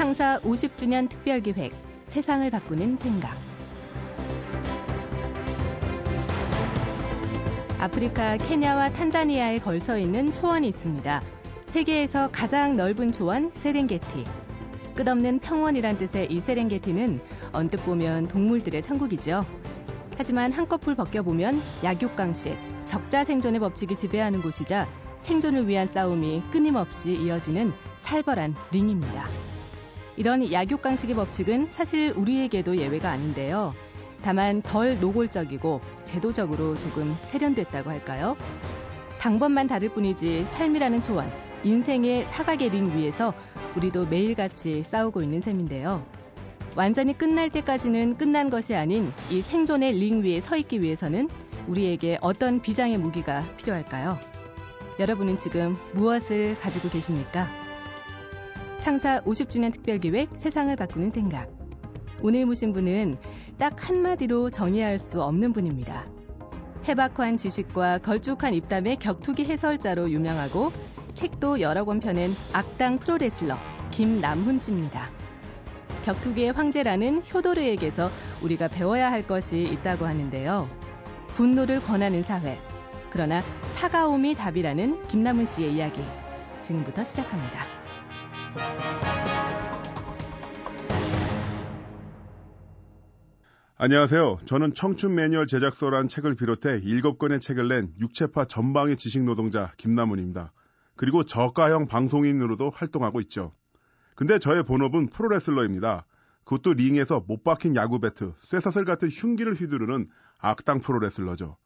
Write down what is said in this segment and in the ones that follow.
창사 50주년 특별기획 세상을 바꾸는 생각 아프리카 케냐와 탄자니아에 걸쳐 있는 초원이 있습니다. 세계에서 가장 넓은 초원 세렝게티. 끝없는 평원이란 뜻의 이 세렝게티는 언뜻 보면 동물들의 천국이죠. 하지만 한꺼풀 벗겨보면 약육강식, 적자 생존의 법칙이 지배하는 곳이자 생존을 위한 싸움이 끊임없이 이어지는 살벌한 링입니다. 이런 약육강식의 법칙은 사실 우리에게도 예외가 아닌데요. 다만 덜 노골적이고 제도적으로 조금 세련됐다고 할까요? 방법만 다를 뿐이지 삶이라는 초원, 인생의 사각의 링 위에서 우리도 매일같이 싸우고 있는 셈인데요. 완전히 끝날 때까지는 끝난 것이 아닌 이 생존의 링 위에 서 있기 위해서는 우리에게 어떤 비장의 무기가 필요할까요? 여러분은 지금 무엇을 가지고 계십니까? 창사 50주년 특별기획 세상을 바꾸는 생각. 오늘 모신 분은 딱 한마디로 정의할 수 없는 분입니다. 해박한 지식과 걸쭉한 입담의 격투기 해설자로 유명하고 책도 여러 권 펴낸 악당 프로레슬러 김남훈 씨입니다. 격투기의 황제라는 효도르에게서 우리가 배워야 할 것이 있다고 하는데요. 분노를 권하는 사회. 그러나 차가움이 답이라는 김남훈 씨의 이야기. 지금부터 시작합니다. 안녕하세요. 저는 청춘 매뉴얼 제작소란 책을 비롯해 7권의 책을 낸 육체파 전방의 지식 노동자 김남훈입니다. 그리고 저가형 방송인으로도 활동하고 있죠. 근데 저의 본업은 프로레슬러입니다. 그것도 링에서 못 박힌 야구 배트, 쇠사슬 같은 흉기를 휘두르는 악당 프로레슬러죠.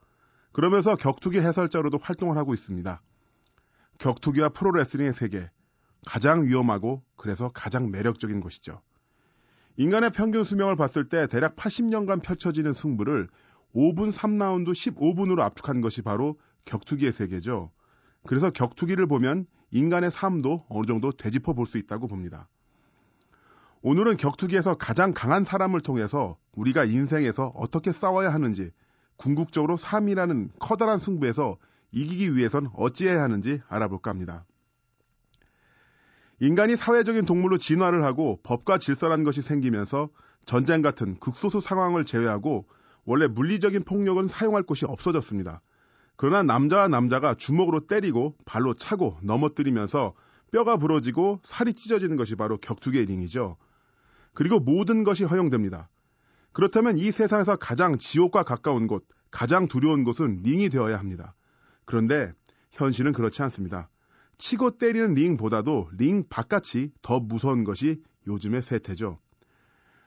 그러면서 격투기 해설자로도 활동을 하고 있습니다. 격투기와 프로레슬링의 세계, 가장 위험하고 그래서 가장 매력적인 곳이죠. 인간의 평균 수명을 봤을 때 대략 80년간 펼쳐지는 승부를 5분 3라운드 15분으로 압축한 것이 바로 격투기의 세계죠. 그래서 격투기를 보면 인간의 삶도 어느 정도 되짚어 볼 수 있다고 봅니다. 오늘은 격투기에서 가장 강한 사람을 통해서 우리가 인생에서 어떻게 싸워야 하는지, 궁극적으로 3이라는 커다란 승부에서 이기기 위해선 어찌해야 하는지 알아볼까 합니다. 인간이 사회적인 동물로 진화를 하고 법과 질서라는 것이 생기면서 전쟁 같은 극소수 상황을 제외하고 원래 물리적인 폭력은 사용할 곳이 없어졌습니다. 그러나 남자와 남자가 주먹으로 때리고 발로 차고 넘어뜨리면서 뼈가 부러지고 살이 찢어지는 것이 바로 격투기의 링이죠. 그리고 모든 것이 허용됩니다. 그렇다면 이 세상에서 가장 지옥과 가까운 곳, 가장 두려운 곳은 링이 되어야 합니다. 그런데 현실은 그렇지 않습니다. 치고 때리는 링보다도 링 바깥이 더 무서운 것이 요즘의 세태죠.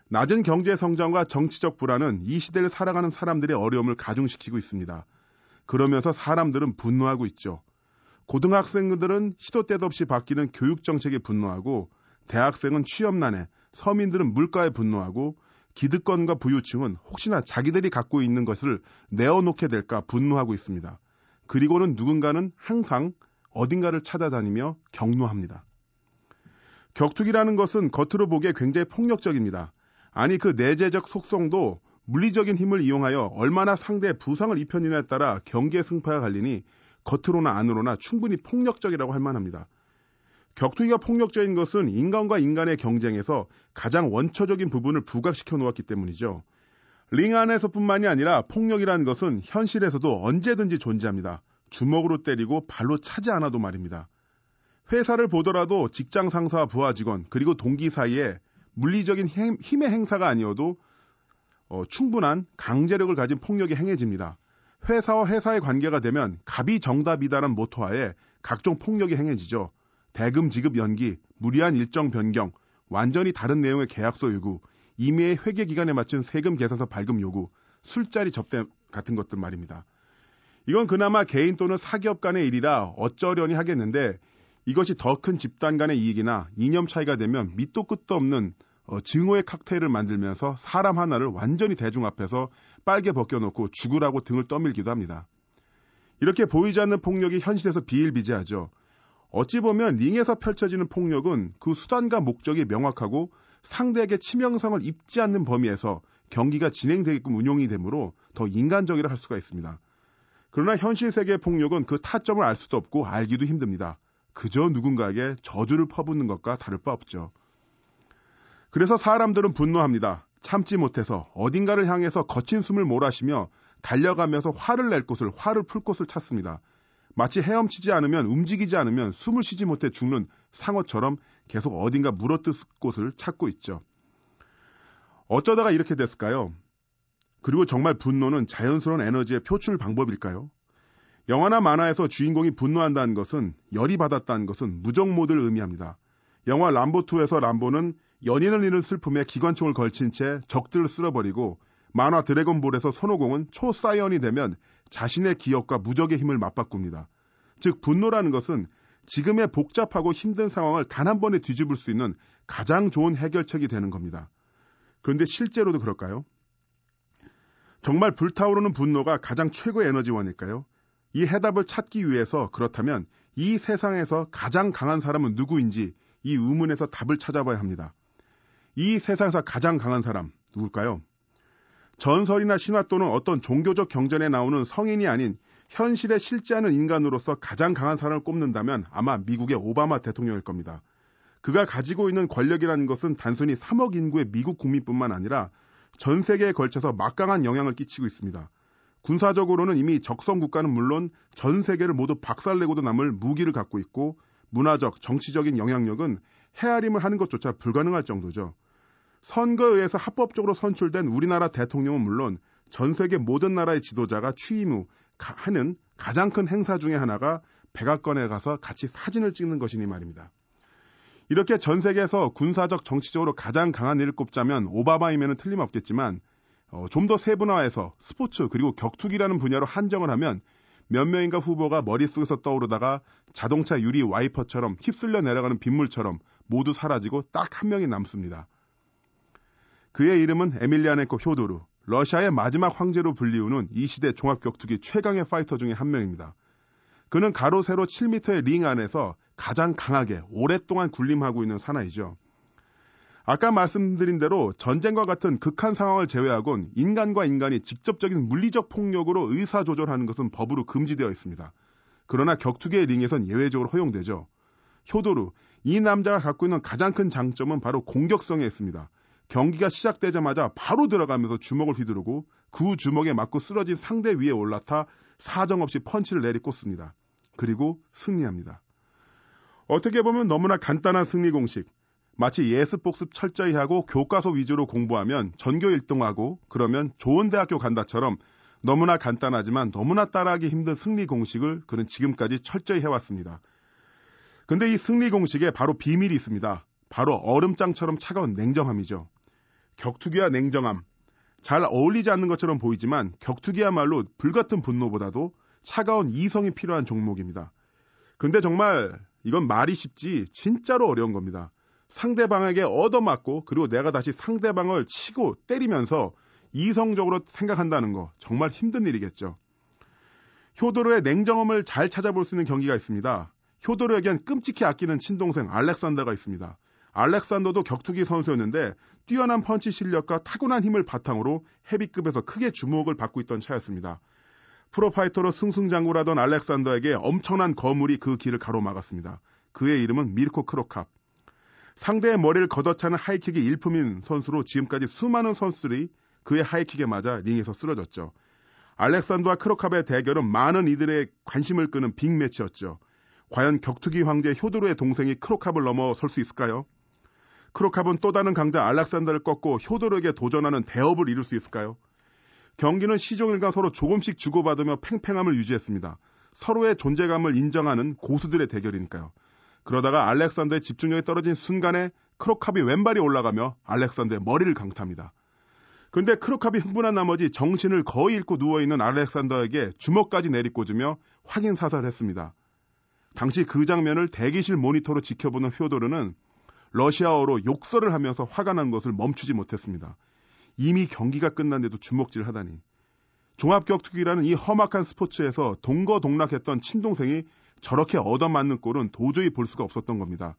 낮은 경제 성장과 정치적 불안은 이 시대를 살아가는 사람들의 어려움을 가중시키고 있습니다. 그러면서 사람들은 분노하고 있죠. 고등학생들은 시도 때도 없이 바뀌는 교육 정책에 분노하고 대학생은 취업난에 서민들은 물가에 분노하고 기득권과 부유층은 혹시나 자기들이 갖고 있는 것을 내어놓게 될까 분노하고 있습니다. 그리고는 누군가는 항상 어딘가를 찾아다니며 경노합니다. 격투기라는 것은 겉으로 보기에 굉장히 폭력적입니다. 아니 그 내재적 속성도 물리적인 힘을 이용하여 얼마나 상대의 부상을 입혔느냐에 따라 경기의 승파가 갈리니 겉으로나 안으로나 충분히 폭력적이라고 할 만합니다. 격투기가 폭력적인 것은 인간과 인간의 경쟁에서 가장 원초적인 부분을 부각시켜 놓았기 때문이죠. 링 안에서뿐만이 아니라 폭력이라는 것은 현실에서도 언제든지 존재합니다. 주먹으로 때리고 발로 차지 않아도 말입니다. 회사를 보더라도 직장 상사와 부하 직원 그리고 동기 사이에 물리적인 힘의 행사가 아니어도 어, 충분한 강제력을 가진 폭력이 행해집니다. 회사와 회사의 관계가 되면 갑이 정답이다라는 모토하에 각종 폭력이 행해지죠. 대금 지급 연기, 무리한 일정 변경, 완전히 다른 내용의 계약서 요구, 임의의 회계 기간에 맞춘 세금 계산서 발급 요구, 술자리 접대 같은 것들 말입니다. 이건 그나마 개인 또는 사기업 간의 일이라 어쩌려니 하겠는데 이것이 더 큰 집단 간의 이익이나 이념 차이가 되면 밑도 끝도 없는 어, 증오의 칵테일을 만들면서 사람 하나를 완전히 대중 앞에서 빨개 벗겨놓고 죽으라고 등을 떠밀기도 합니다. 이렇게 보이지 않는 폭력이 현실에서 비일비재하죠. 어찌 보면 링에서 펼쳐지는 폭력은 그 수단과 목적이 명확하고 상대에게 치명성을 입지 않는 범위에서 경기가 진행되게끔 운용이 되므로 더 인간적이라 할 수가 있습니다. 그러나 현실 세계의 폭력은 그 타점을 알 수도 없고 알기도 힘듭니다. 그저 누군가에게 저주를 퍼붓는 것과 다를 바 없죠. 그래서 사람들은 분노합니다. 참지 못해서 어딘가를 향해서 거친 숨을 몰아쉬며 달려가면서 화를 낼 곳을 화를 풀 곳을 찾습니다. 마치 헤엄치지 않으면 움직이지 않으면 숨을 쉬지 못해 죽는 상어처럼 계속 어딘가 물어뜯을 곳을 찾고 있죠. 어쩌다가 이렇게 됐을까요? 그리고 정말 분노는 자연스러운 에너지의 표출 방법일까요? 영화나 만화에서 주인공이 분노한다는 것은 열이 받았다는 것은 무정모드를 의미합니다. 영화 람보2에서 람보는 연인을 잃은 슬픔에 기관총을 걸친 채 적들을 쓸어버리고 만화 드래곤볼에서 손오공은 초사이언이 되면 자신의 기억과 무적의 힘을 맞바꿉니다. 즉 분노라는 것은 지금의 복잡하고 힘든 상황을 단 한 번에 뒤집을 수 있는 가장 좋은 해결책이 되는 겁니다. 그런데 실제로도 그럴까요? 정말 불타오르는 분노가 가장 최고의 에너지원일까요? 이 해답을 찾기 위해서 그렇다면 이 세상에서 가장 강한 사람은 누구인지 이 의문에서 답을 찾아봐야 합니다. 이 세상에서 가장 강한 사람 누굴까요? 전설이나 신화 또는 어떤 종교적 경전에 나오는 성인이 아닌 현실에 실제하는 인간으로서 가장 강한 사람을 꼽는다면 아마 미국의 오바마 대통령일 겁니다. 그가 가지고 있는 권력이라는 것은 단순히 3억 인구의 미국 국민뿐만 아니라 전 세계에 걸쳐서 막강한 영향을 끼치고 있습니다. 군사적으로는 이미 적성 국가는 물론 전 세계를 모두 박살내고도 남을 무기를 갖고 있고 문화적, 정치적인 영향력은 헤아림을 하는 것조차 불가능할 정도죠. 선거에 의해서 합법적으로 선출된 우리나라 대통령은 물론 전 세계 모든 나라의 지도자가 취임 후 하는 가장 큰 행사 중의 하나가 백악관에 가서 같이 사진을 찍는 것이니 말입니다. 이렇게 전 세계에서 군사적 정치적으로 가장 강한 이를 꼽자면 오바마이면은 틀림없겠지만 어, 좀 더 세분화해서 스포츠 그리고 격투기라는 분야로 한정을 하면 몇 명인가 후보가 머릿속에서 떠오르다가 자동차 유리 와이퍼처럼 휩쓸려 내려가는 빗물처럼 모두 사라지고 딱 한 명이 남습니다. 그의 이름은 에밀리아넨코 효도르. 러시아의 마지막 황제로 불리우는 이 시대 종합격투기 최강의 파이터 중에 한 명입니다. 그는 가로 세로 7m의 링 안에서 가장 강하게 오랫동안 군림하고 있는 사나이죠. 아까 말씀드린 대로 전쟁과 같은 극한 상황을 제외하곤 인간과 인간이 직접적인 물리적 폭력으로 의사 조절하는 것은 법으로 금지되어 있습니다. 그러나 격투기의 링에선 예외적으로 허용되죠. 효도르, 이 남자가 갖고 있는 가장 큰 장점은 바로 공격성에 있습니다. 경기가 시작되자마자 바로 들어가면서 주먹을 휘두르고 그 주먹에 맞고 쓰러진 상대 위에 올라타 사정없이 펀치를 내리꽂습니다. 그리고 승리합니다. 어떻게 보면 너무나 간단한 승리 공식. 마치 예습 복습 철저히 하고 교과서 위주로 공부하면 전교 1등하고 그러면 좋은 대학교 간다처럼 너무나 간단하지만 너무나 따라하기 힘든 승리 공식을 그는 지금까지 철저히 해왔습니다. 근데 이 승리 공식에 바로 비밀이 있습니다. 바로 얼음장처럼 차가운 냉정함이죠. 격투기와 냉정함. 잘 어울리지 않는 것처럼 보이지만 격투기야말로 불같은 분노보다도 차가운 이성이 필요한 종목입니다. 근데 정말 이건 말이 쉽지 진짜로 어려운 겁니다. 상대방에게 얻어맞고 그리고 내가 다시 상대방을 치고 때리면서 이성적으로 생각한다는 거 정말 힘든 일이겠죠. 효도르의 냉정함을 잘 찾아볼 수 있는 경기가 있습니다. 효도르에겐 끔찍히 아끼는 친동생 알렉산더가 있습니다. 알렉산더도 격투기 선수였는데 뛰어난 펀치 실력과 타고난 힘을 바탕으로 헤비급에서 크게 주목을 받고 있던 차였습니다. 프로파이터로 승승장구라던 알렉산더에게 엄청난 거물이 그 길을 가로막았습니다. 그의 이름은 미르코 크로캅. 상대의 머리를 걷어차는 하이킥이 일품인 선수로 지금까지 수많은 선수들이 그의 하이킥에 맞아 링에서 쓰러졌죠. 알렉산더와 크로캅의 대결은 많은 이들의 관심을 끄는 빅매치였죠. 과연 격투기 황제 효도르의 동생이 크로캅을 넘어설 수 있을까요? 크로캅은 또 다른 강자 알렉산더를 꺾고 효도르에게 도전하는 대업을 이룰 수 있을까요? 경기는 시종일관 서로 조금씩 주고받으며 팽팽함을 유지했습니다. 서로의 존재감을 인정하는 고수들의 대결이니까요. 그러다가 알렉산더의 집중력이 떨어진 순간에 크로캅이 왼발이 올라가며 알렉산더의 머리를 강타합니다. 근데 크로캅이 흥분한 나머지 정신을 거의 잃고 누워있는 알렉산더에게 주먹까지 내리꽂으며 확인 사살했습니다. 당시 그 장면을 대기실 모니터로 지켜보는 효도르는 러시아어로 욕설을 하면서 화가 난 것을 멈추지 못했습니다. 이미 경기가 끝난데도 주먹질 하다니. 종합격투기라는 이 험악한 스포츠에서 동거동락했던 친동생이 저렇게 얻어맞는 꼴은 도저히 볼 수가 없었던 겁니다.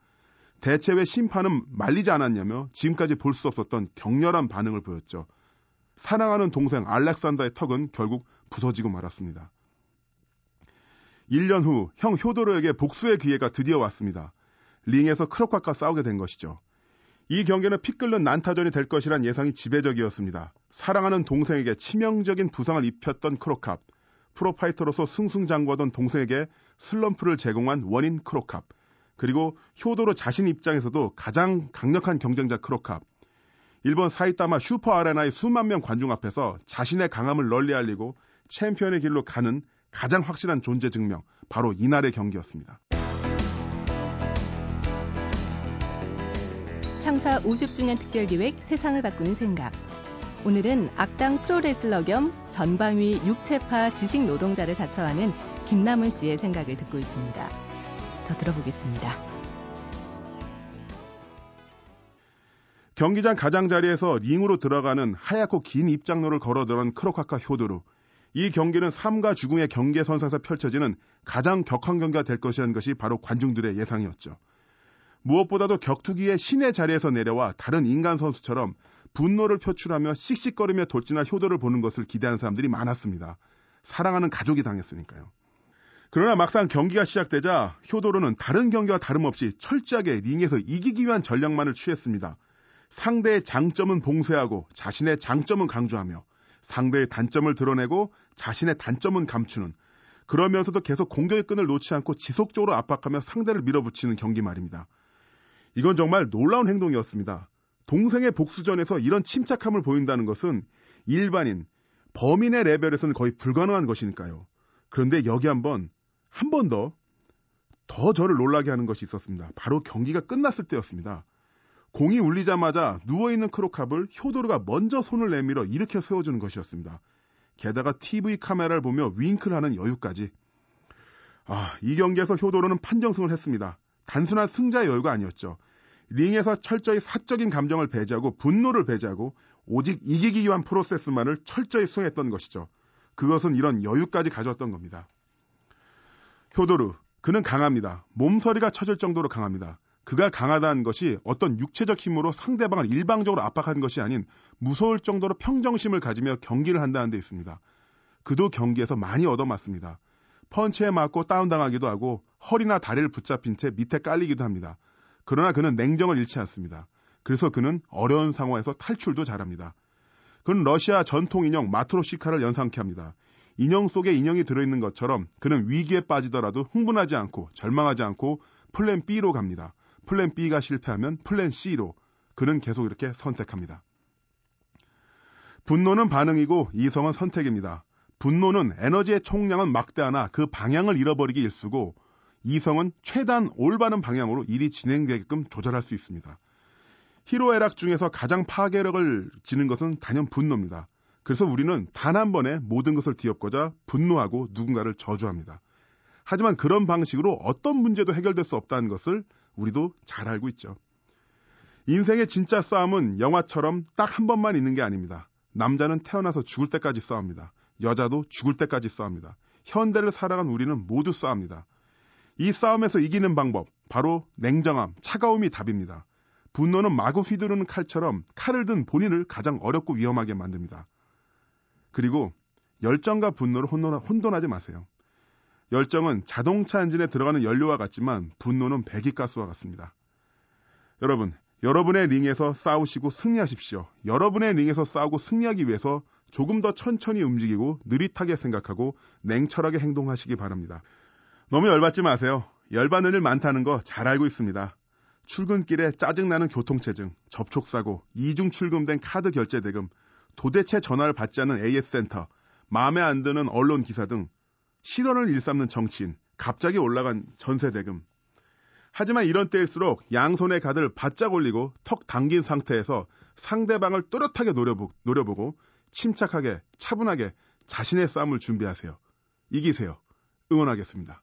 대체 왜 심판은 말리지 않았냐며 지금까지 볼 수 없었던 격렬한 반응을 보였죠. 사랑하는 동생 알렉산더의 턱은 결국 부서지고 말았습니다. 1년 후 형 효도르에게 복수의 기회가 드디어 왔습니다. 링에서 크로캅과 싸우게 된 것이죠. 이 경기는 피 끓는 난타전이 될 것이란 예상이 지배적이었습니다. 사랑하는 동생에게 치명적인 부상을 입혔던 크로캅, 프로파이터로서 승승장구하던 동생에게 슬럼프를 제공한 원인 크로캅, 그리고 효도로 자신 입장에서도 가장 강력한 경쟁자 크로캅. 일본 사이타마 슈퍼 아레나의 수만 명 관중 앞에서 자신의 강함을 널리 알리고 챔피언의 길로 가는 가장 확실한 존재 증명, 바로 이날의 경기였습니다. 창사 50주년 특별기획 세상을 바꾸는 생각. 오늘은 악당 프로레슬러 겸 전방위 육체파 지식 노동자를 자처하는 김남은 씨의 생각을 듣고 있습니다. 더 들어보겠습니다. 경기장 가장자리에서 링으로 들어가는 하얗고 긴 입장로를 걸어들은 크로카카 효도루. 이 경기는 삶과 죽음의 경계 선상에서 펼쳐지는 가장 격한 경기가 될 것이라는 것이 바로 관중들의 예상이었죠. 무엇보다도 격투기의 신의 자리에서 내려와 다른 인간 선수처럼 분노를 표출하며 씩씩거리며 돌진할 효도를 보는 것을 기대하는 사람들이 많았습니다. 사랑하는 가족이 당했으니까요. 그러나 막상 경기가 시작되자 효도로는 다른 경기와 다름없이 철저하게 링에서 이기기 위한 전략만을 취했습니다. 상대의 장점은 봉쇄하고 자신의 장점은 강조하며 상대의 단점을 드러내고 자신의 단점은 감추는 그러면서도 계속 공격의 끈을 놓지 않고 지속적으로 압박하며 상대를 밀어붙이는 경기 말입니다. 이건 정말 놀라운 행동이었습니다. 동생의 복수전에서 이런 침착함을 보인다는 것은 일반인, 범인의 레벨에서는 거의 불가능한 것이니까요. 그런데 여기 한번, 한 번 더, 더 저를 놀라게 하는 것이 있었습니다. 바로 경기가 끝났을 때였습니다. 공이 울리자마자 누워있는 크로캅을 효도르가 먼저 손을 내밀어 일으켜 세워주는 것이었습니다. 게다가 TV 카메라를 보며 윙크를 하는 여유까지. 아, 이 경기에서 효도르는 판정승을 했습니다. 단순한 승자의 여유가 아니었죠. 링에서 철저히 사적인 감정을 배제하고 분노를 배제하고 오직 이기기 위한 프로세스만을 철저히 수행했던 것이죠. 그것은 이런 여유까지 가졌던 겁니다. 효도르, 그는 강합니다. 몸서리가 쳐질 정도로 강합니다. 그가 강하다는 것이 어떤 육체적 힘으로 상대방을 일방적으로 압박하는 것이 아닌 무서울 정도로 평정심을 가지며 경기를 한다는 데 있습니다. 그도 경기에서 많이 얻어맞습니다. 펀치에 맞고 다운당하기도 하고 허리나 다리를 붙잡힌 채 밑에 깔리기도 합니다. 그러나 그는 냉정을 잃지 않습니다. 그래서 그는 어려운 상황에서 탈출도 잘합니다. 그는 러시아 전통 인형 마트로시카를 연상케 합니다. 인형 속에 인형이 들어있는 것처럼 그는 위기에 빠지더라도 흥분하지 않고 절망하지 않고 플랜 B로 갑니다. 플랜 B가 실패하면 플랜 C로 그는 계속 이렇게 선택합니다. 분노는 반응이고 이성은 선택입니다. 분노는 에너지의 총량은 막대하나 그 방향을 잃어버리기 일쑤고 이성은 최단 올바른 방향으로 일이 진행되게끔 조절할 수 있습니다. 희로애락 중에서 가장 파괴력을 지닌 것은 단연 분노입니다. 그래서 우리는 단 한 번에 모든 것을 뒤엎고자 분노하고 누군가를 저주합니다. 하지만 그런 방식으로 어떤 문제도 해결될 수 없다는 것을 우리도 잘 알고 있죠. 인생의 진짜 싸움은 영화처럼 딱 한 번만 있는 게 아닙니다. 남자는 태어나서 죽을 때까지 싸웁니다. 여자도 죽을 때까지 싸웁니다. 현대를 살아간 우리는 모두 싸웁니다. 이 싸움에서 이기는 방법, 바로 냉정함, 차가움이 답입니다. 분노는 마구 휘두르는 칼처럼 칼을 든 본인을 가장 어렵고 위험하게 만듭니다. 그리고 열정과 분노를 혼돈하 지 마세요. 열정은 자동차 엔진에 들어가는 연료와 같지만 분노는 배기가스와 같습니다. 여러분, 여러분의 링에서 싸우시고 승리하십시오. 여러분의 링에서 싸우고 승리하기 위해서 조금 더 천천히 움직이고 느릿하게 생각하고 냉철하게 행동하시기 바랍니다. 너무 열받지 마세요. 열받는 일 많다는 거 잘 알고 있습니다. 출근길에 짜증나는 교통체증, 접촉사고, 이중 출금된 카드 결제 대금, 도대체 전화를 받지 않는 AS센터, 마음에 안 드는 언론 기사 등 실언을 일삼는 정치인, 갑자기 올라간 전세 대금. 하지만 이런 때일수록 양손의 가드를 바짝 올리고 턱 당긴 상태에서 상대방을 또렷하게 노려보, 노려보고 침착하게 차분하게 자신의 싸움을 준비하세요. 이기세요. 응원하겠습니다.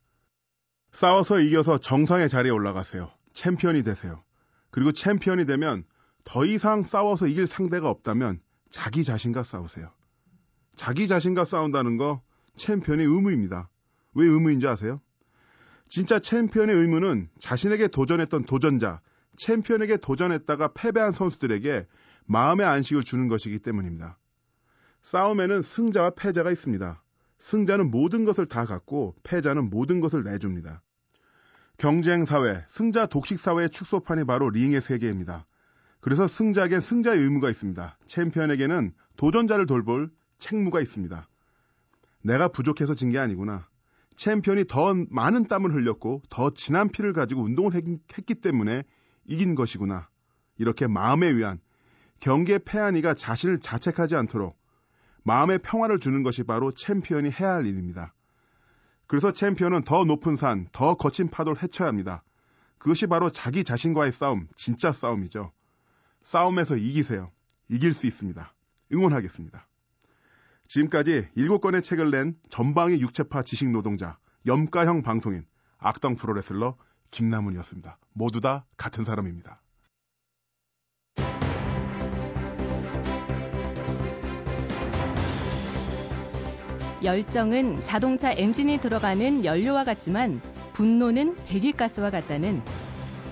싸워서 이겨서 정상의 자리에 올라가세요. 챔피언이 되세요. 그리고 챔피언이 되면 더 이상 싸워서 이길 상대가 없다면 자기 자신과 싸우세요. 자기 자신과 싸운다는 거 챔피언의 의무입니다. 왜 의무인지 아세요? 진짜 챔피언의 의무는 자신에게 도전했던 도전자, 챔피언에게 도전했다가 패배한 선수들에게 마음의 안식을 주는 것이기 때문입니다. 싸움에는 승자와 패자가 있습니다. 승자는 모든 것을 다 갖고 패자는 모든 것을 내줍니다. 경쟁 사회, 승자 독식 사회의 축소판이 바로 링의 세계입니다. 그래서 승자에겐 승자의 의무가 있습니다. 챔피언에게는 도전자를 돌볼 책무가 있습니다. 내가 부족해서 진 게 아니구나. 챔피언이 더 많은 땀을 흘렸고 더 진한 피를 가지고 운동을 했기 때문에 이긴 것이구나. 이렇게 마음에 위한 경기에 패한 이가 자신을 자책하지 않도록 마음의 평화를 주는 것이 바로 챔피언이 해야 할 일입니다. 그래서 챔피언은 더 높은 산, 더 거친 파도를 헤쳐야 합니다. 그것이 바로 자기 자신과의 싸움, 진짜 싸움이죠. 싸움에서 이기세요. 이길 수 있습니다. 응원하겠습니다. 지금까지 7권의 책을 낸 전방위 육체파 지식 노동자, 염가형 방송인, 악당 프로레슬러 김남훈이었습니다. 모두 다 같은 사람입니다. 열정은 자동차 엔진이 들어가는 연료와 같지만 분노는 배기가스와 같다는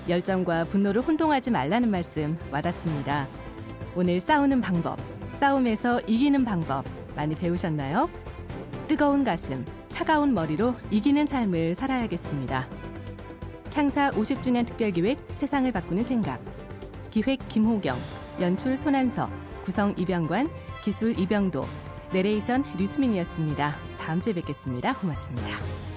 열정과 분노를 혼동하지 말라는 말씀 와닿습니다. 오늘 싸우는 방법, 싸움에서 이기는 방법 많이 배우셨나요? 뜨거운 가슴, 차가운 머리로 이기는 삶을 살아야겠습니다. 창사 50주년 특별기획 세상을 바꾸는 생각. 기획 김호경, 연출 손한석, 구성 이병관, 기술 이병도, 내레이션 류수민이었습니다. 다음 주에 뵙겠습니다. 고맙습니다.